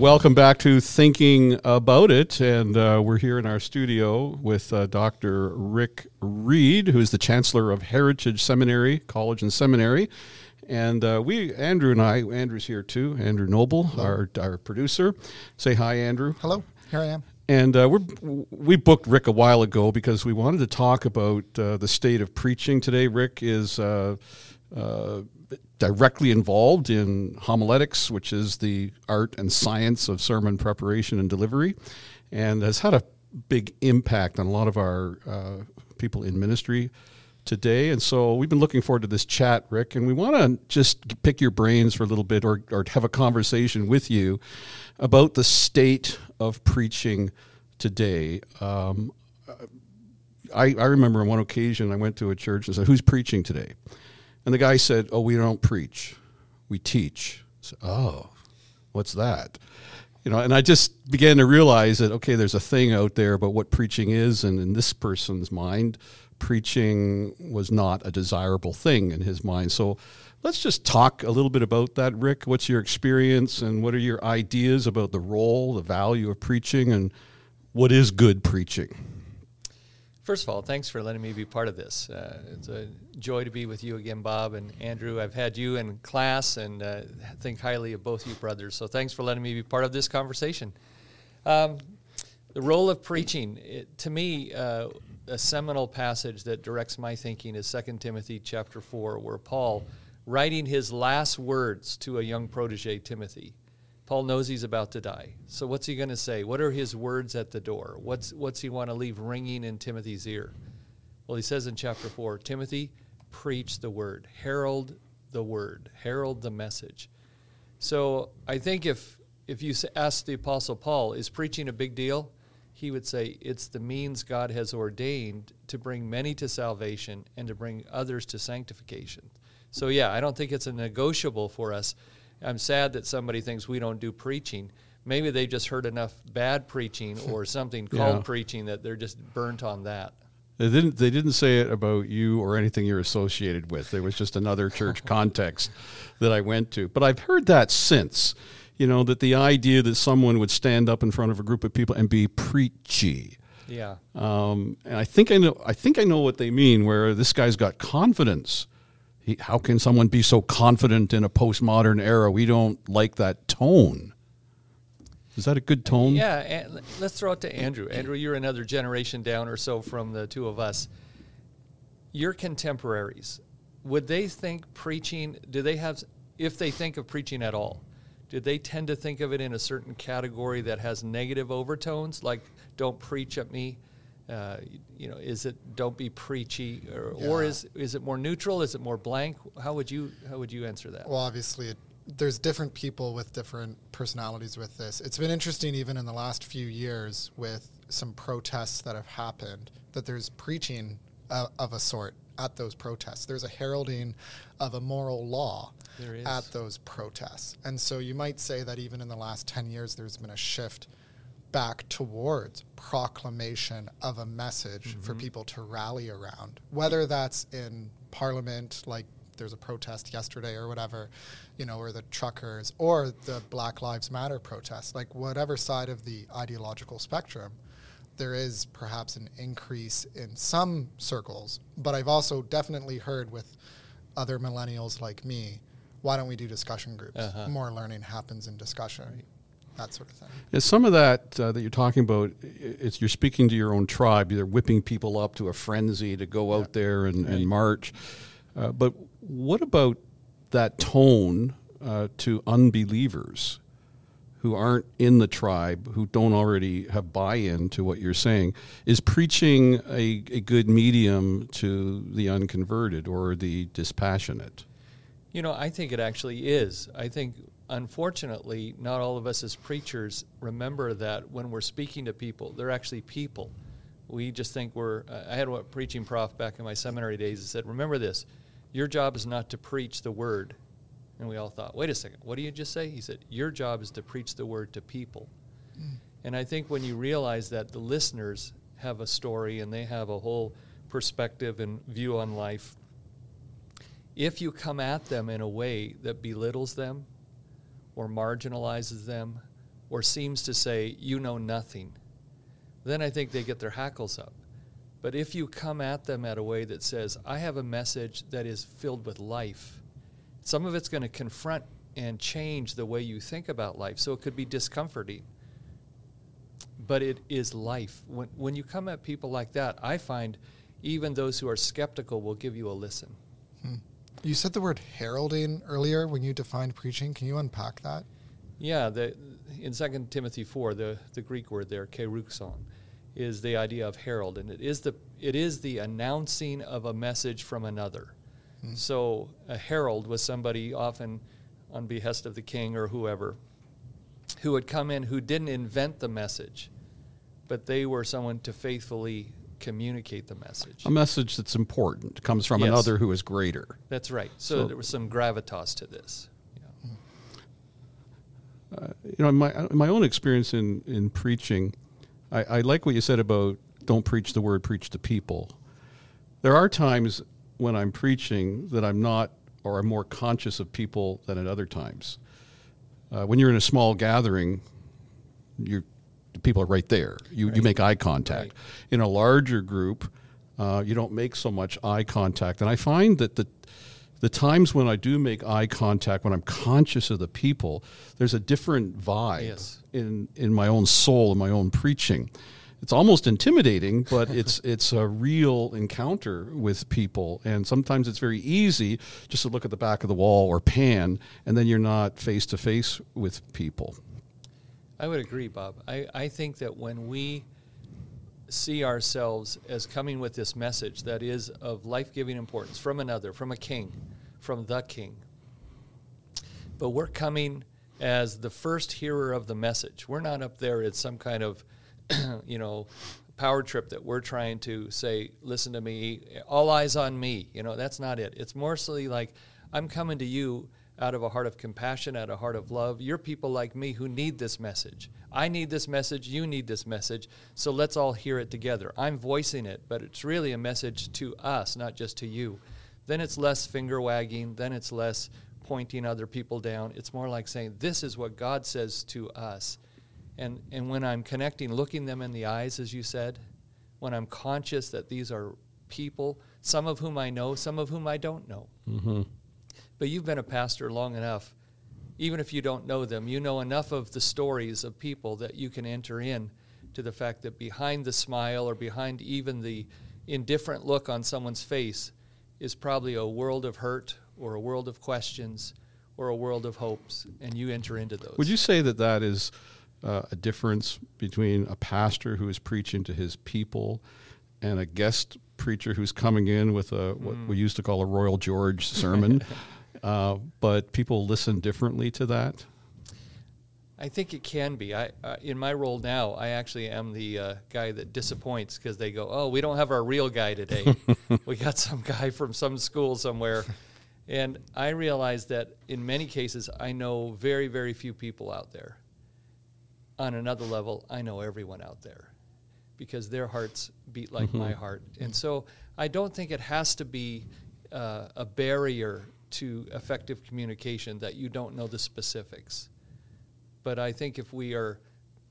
welcome back to Thinking About It. And uh, we're here in our studio with uh, Dr. Rick Reed, who is the Chancellor of Heritage Seminary, College and Seminary. And uh, we, Andrew and I, Andrew's here too, Andrew Noble, our, our producer. Say hi, Andrew. Hello, here I am. And uh, we're, we booked Rick a while ago because we wanted to talk about uh, the state of preaching today. Rick is uh, uh, directly involved in homiletics, which is the art and science of sermon preparation and delivery, and has had a big impact on a lot of our uh, people in ministry today. And so we've been looking forward to this chat, Rick, and we want to just pick your brains for a little bit or, or have a conversation with you about the state of preaching today. Um, I, I remember on one occasion I went to a church and said, Who's preaching today? And the guy said, Oh, we don't preach, we teach. Said, oh, what's that? You know, and I just began to realize that, okay, there's a thing out there about what preaching is. And in this person's mind, preaching was not a desirable thing in his mind. So let's just talk a little bit about that, Rick. What's your experience and what are your ideas about the role, the value of preaching, and what is good preaching? First of all, thanks for letting me be part of this. Uh, it's a joy to be with you again, Bob and Andrew. I've had you in class and uh, think highly of both you brothers. So thanks for letting me be part of this conversation. Um, the role of preaching, it, to me, uh, a seminal passage that directs my thinking is 2 Timothy chapter 4, where Paul, writing his last words to a young protege, Timothy, Paul knows he's about to die. So what's he going to say? What are his words at the door? What's what's he want to leave ringing in Timothy's ear? Well, he says in chapter 4, Timothy, preach the word, herald the word, herald the message. So I think if if you ask the apostle Paul, is preaching a big deal? He would say it's the means God has ordained to bring many to salvation and to bring others to sanctification. So yeah, I don't think it's a negotiable for us I'm sad that somebody thinks we don't do preaching. Maybe they just heard enough bad preaching or something called yeah. preaching that they're just burnt on that. They didn't. They didn't say it about you or anything you're associated with. There was just another church context that I went to. But I've heard that since. You know that the idea that someone would stand up in front of a group of people and be preachy. Yeah. Um, and I think I know. I think I know what they mean. Where this guy's got confidence how can someone be so confident in a postmodern era? We don't like that tone. Is that a good tone? Yeah, let's throw it to Andrew. Andrew, you're another generation down or so from the two of us. Your contemporaries, would they think preaching, do they have, if they think of preaching at all, do they tend to think of it in a certain category that has negative overtones, like don't preach at me? Uh, you know, is it don't be preachy, or, yeah. or, is is it more neutral? Is it more blank? How would you how would you answer that? Well, obviously, it, there's different people with different personalities with this. It's been interesting, even in the last few years, with some protests that have happened, that there's preaching uh, of a sort at those protests. There's a heralding of a moral law at those protests, and so you might say that even in the last ten years, there's been a shift back towards proclamation of a message mm-hmm. for people to rally around, whether that's in parliament, like there's a protest yesterday or whatever, you know, or the truckers, or the Black Lives Matter protest, like whatever side of the ideological spectrum, there is perhaps an increase in some circles. But I've also definitely heard with other millennials like me, why don't we do discussion groups? Uh-huh. More learning happens in discussion. Right that sort of thing. Yeah, some of that uh, that you're talking about, it's you're speaking to your own tribe. You're whipping people up to a frenzy to go yeah. out there and, right. and march. Uh, but what about that tone uh, to unbelievers who aren't in the tribe, who don't already have buy-in to what you're saying? Is preaching a, a good medium to the unconverted or the dispassionate? You know, I think it actually is. I think unfortunately, not all of us as preachers remember that when we're speaking to people, they're actually people. We just think we're. I had a preaching prof back in my seminary days that said, Remember this, your job is not to preach the word. And we all thought, Wait a second, what do you just say? He said, Your job is to preach the word to people. Mm. And I think when you realize that the listeners have a story and they have a whole perspective and view on life, if you come at them in a way that belittles them or marginalizes them or seems to say, You know nothing, then I think they get their hackles up. But if you come at them at a way that says, I have a message that is filled with life, some of it's going to confront and change the way you think about life. So it could be discomforting. But it is life. When, when you come at people like that, I find even those who are skeptical will give you a listen. Hmm. You said the word heralding earlier when you defined preaching. Can you unpack that? Yeah, the, in 2 Timothy 4, the, the Greek word there, keruxon, is the idea of herald, and it is the, it is the announcing of a message from another. Hmm. So a herald was somebody often on behest of the king or whoever who would come in who didn't invent the message, but they were someone to faithfully communicate the message. A message that's important comes from yes. another who is greater. That's right. So, so, there was some gravitas to this. Uh, you know, in my my own experience in in preaching, I, I like what you said about don't preach the word, preach to people. There are times when I'm preaching that I'm not or I'm more conscious of people than at other times. Uh, when you're in a small gathering, you people are right there. You right. you make eye contact. Right. In a larger group, uh, you don't make so much eye contact, and I find that the the times when I do make eye contact, when I'm conscious of the people, there's a different vibe yes. in in my own soul and my own preaching. It's almost intimidating, but it's it's a real encounter with people, and sometimes it's very easy just to look at the back of the wall or pan, and then you're not face to face with people. I would agree, Bob. I, I think that when we see ourselves as coming with this message that is of life giving importance from another, from a king, from the king. But we're coming as the first hearer of the message. We're not up there at some kind of, you know, power trip that we're trying to say, listen to me, all eyes on me. You know, that's not it. It's mostly like, I'm coming to you out of a heart of compassion, out of a heart of love. You're people like me who need this message. I need this message, you need this message, so let's all hear it together. I'm voicing it, but it's really a message to us, not just to you. Then it's less finger wagging, then it's less pointing other people down. It's more like saying, This is what God says to us. And, and when I'm connecting, looking them in the eyes, as you said, when I'm conscious that these are people, some of whom I know, some of whom I don't know. Mm-hmm. But you've been a pastor long enough. Even if you don't know them, you know enough of the stories of people that you can enter in to the fact that behind the smile or behind even the indifferent look on someone's face is probably a world of hurt or a world of questions or a world of hopes, and you enter into those. Would you say that that is uh, a difference between a pastor who is preaching to his people and a guest preacher who's coming in with a what mm. we used to call a Royal George sermon? Uh, but people listen differently to that. I think it can be. I, uh, in my role now, I actually am the uh, guy that disappoints because they go, "Oh, we don't have our real guy today. we got some guy from some school somewhere." And I realize that in many cases, I know very, very few people out there. On another level, I know everyone out there because their hearts beat like mm-hmm. my heart. And so I don't think it has to be uh, a barrier to effective communication that you don't know the specifics. But I think if we are,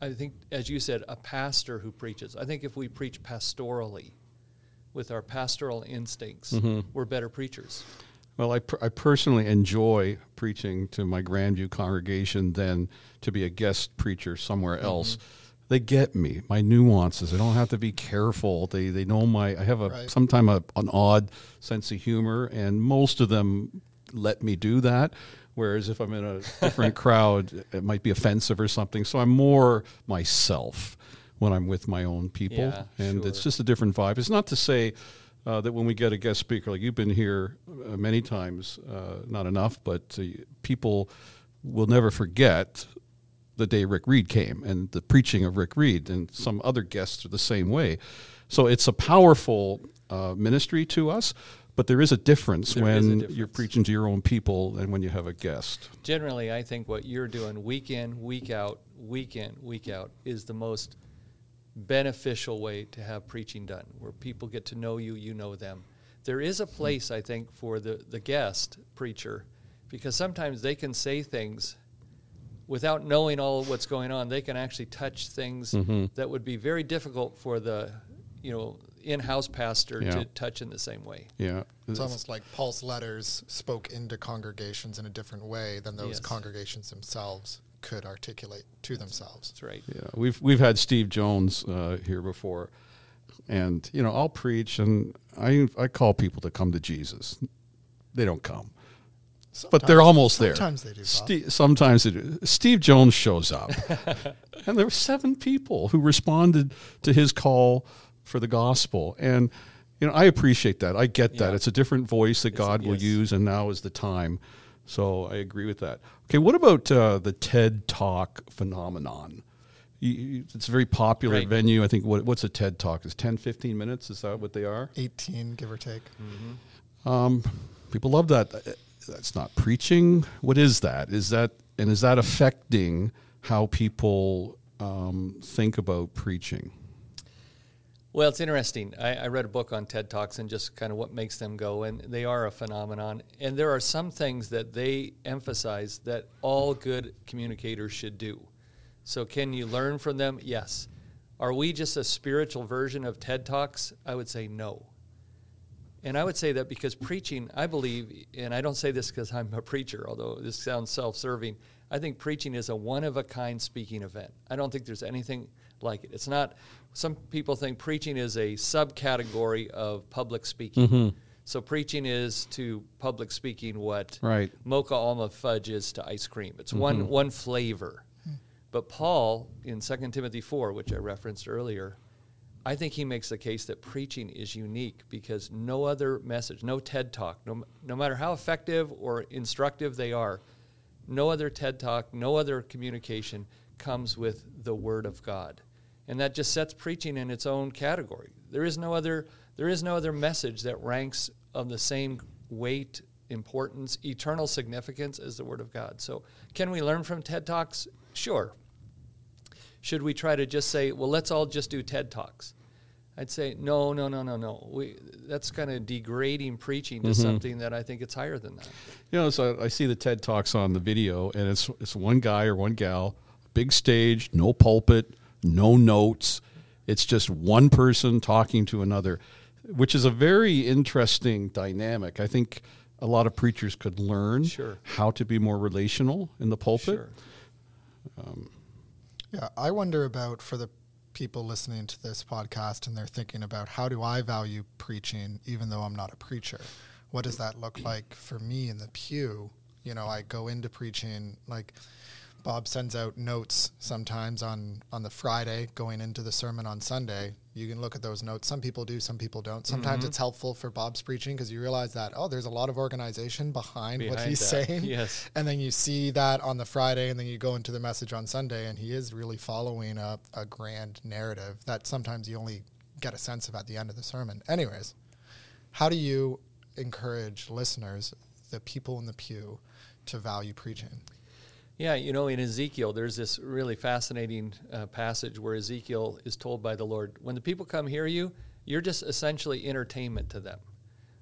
I think, as you said, a pastor who preaches, I think if we preach pastorally with our pastoral instincts, mm-hmm. we're better preachers. Well, I, per- I personally enjoy preaching to my Grandview congregation than to be a guest preacher somewhere mm-hmm. else. They get me, my nuances. I don't have to be careful. They they know my. I have a right. sometimes an odd sense of humor, and most of them let me do that. Whereas if I'm in a different crowd, it might be offensive or something. So I'm more myself when I'm with my own people, yeah, and sure. it's just a different vibe. It's not to say uh, that when we get a guest speaker, like you've been here uh, many times, uh, not enough, but uh, people will never forget the day Rick Reed came and the preaching of Rick Reed, and some other guests are the same way. So it's a powerful uh, ministry to us, but there is a difference there when a difference. you're preaching to your own people and when you have a guest. Generally, I think what you're doing week in, week out, week in, week out is the most beneficial way to have preaching done, where people get to know you, you know them. There is a place, I think, for the, the guest preacher because sometimes they can say things without knowing all what's going on, they can actually touch things Mm-hmm. that would be very difficult for the, you know, in-house pastor Yeah. to touch in the same way. Yeah. It's almost like Paul's letters spoke into congregations in a different way than those Yes. congregations themselves could articulate to themselves. That's right. Yeah, we've we've had Steve Jones uh, here before, and you know I'll preach and I I call people to come to Jesus. They don't come, but they're Sometimes- almost there. Sometimes they do. Steve, sometimes they do. Steve Jones shows up, and there were seven people who responded to his call for the gospel, and you know I appreciate that. I get that. Yeah. It's a different voice that It's- God will yes. use, and now is the time. So I agree with that. Okay, what about uh, the TED Talk phenomenon? You- you- It's a very popular Right. venue. I think what, what's a TED Talk? Is 10, 15 minutes? Is that what they are? 18, give or take. Um, people love that. Uh, That's not preaching. What is that? Is that and is that affecting how people um, think about preaching? Well, it's interesting. I, I read a book on TED Talks and just kind of what makes them go, and they are a phenomenon. And there are some things that they emphasize that all good communicators should do. So, can you learn from them? Yes. Are we just a spiritual version of TED Talks? I would say no. And I would say that because preaching, I believe, and I don't say this because I'm a preacher, although this sounds self serving, I think preaching is a one of a kind speaking event. I don't think there's anything like it. It's not, some people think preaching is a subcategory of public speaking. Mm-hmm. So preaching is to public speaking what Right. mocha almond fudge is to ice cream. It's one, mm-hmm. one flavor. Hmm. But Paul in 2 Timothy 4, which I referenced earlier, I think he makes the case that preaching is unique because no other message, no TED talk, no, no matter how effective or instructive they are, no other TED talk, no other communication comes with the Word of God. And that just sets preaching in its own category. There is no other, there is no other message that ranks of the same weight, importance, eternal significance as the Word of God. So, can we learn from TED Talks? Sure. Should we try to just say, well, let's all just do TED Talks? I'd say, no, no, no, no, no. We, that's kind of degrading preaching to mm-hmm. something that I think it's higher than that. You know, so I see the TED Talks on the video, and it's it's one guy or one gal, big stage, no pulpit, no notes. It's just one person talking to another, which is a very interesting dynamic. I think a lot of preachers could learn Sure. how to be more relational in the pulpit. Sure. Um, yeah, I wonder about for the people listening to this podcast and they're thinking about how do I value preaching even though I'm not a preacher? What does that look like for me in the pew? You know, I go into preaching like Bob sends out notes sometimes on on the Friday going into the sermon on Sunday. You can look at those notes. Some people do, some people don't. Sometimes mm-hmm. it's helpful for Bob's preaching because you realize that oh, there's a lot of organization behind, what he's that, saying. yes. And then you see that on the Friday, and then you go into the message on Sunday, and he is really following a, a grand narrative that sometimes you only get a sense of at the end of the sermon. Anyways, how do you encourage listeners, the people in the pew, to value preaching? Yeah, you know, in Ezekiel, there's this really fascinating uh, passage where Ezekiel is told by the Lord, when the people come hear you, you're just essentially entertainment to them.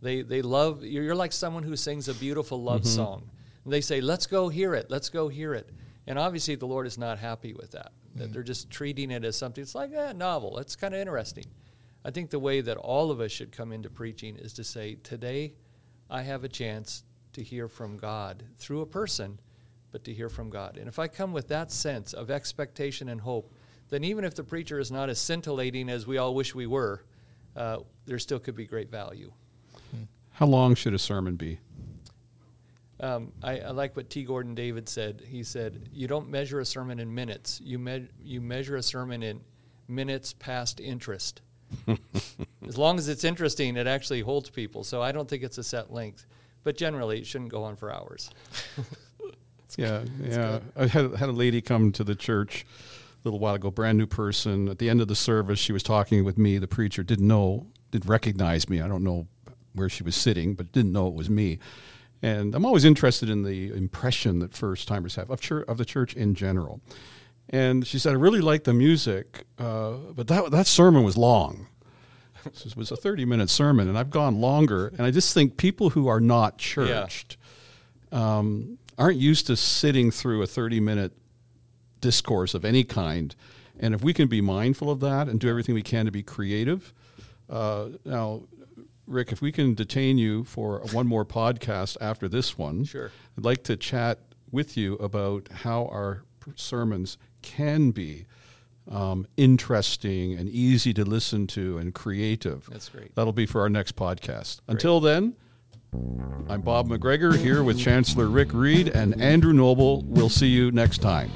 They, they love, you're you're like someone who sings a beautiful love song. And they say, let's go hear it, let's go hear it. And obviously, the Lord is not happy with that. That they're just treating it as something, it's like a novel, it's kind of interesting. I think the way that all of us should come into preaching is to say, today I have a chance to hear from God through a person but to hear from God. And if I come with that sense of expectation and hope, then even if the preacher is not as scintillating as we all wish we were, uh, there still could be great value. How long should a sermon be? Um, I, I like what T. Gordon David said. He said, "You don't measure a sermon in minutes. You me- you measure a sermon in minutes past interest. as long as it's interesting, it actually holds people. So I don't think it's a set length, but generally it shouldn't go on for hours. yeah, yeah. I had had a lady come to the church a little while ago, brand new person. At the end of the service, she was talking with me. The preacher didn't know, didn't recognize me. I don't know where she was sitting, but didn't know it was me. And I'm always interested in the impression that first timers have of church, of the church in general. And she said, "I really like the music, uh, but that that sermon was long." This was a 30 minute sermon, and I've gone longer. And I just think people who are not churched um, aren't used to sitting through a 30 minute discourse of any kind. And if we can be mindful of that and do everything we can to be creative, uh, now, Rick, if we can detain you for one more podcast after this one, Sure. I'd like to chat with you about how our sermons can be um, interesting and easy to listen to and creative. That's great. That'll be for our next podcast. Until then, I'm Bob McGregor here with Chancellor Rick Reed and Andrew Noble. We'll see you next time.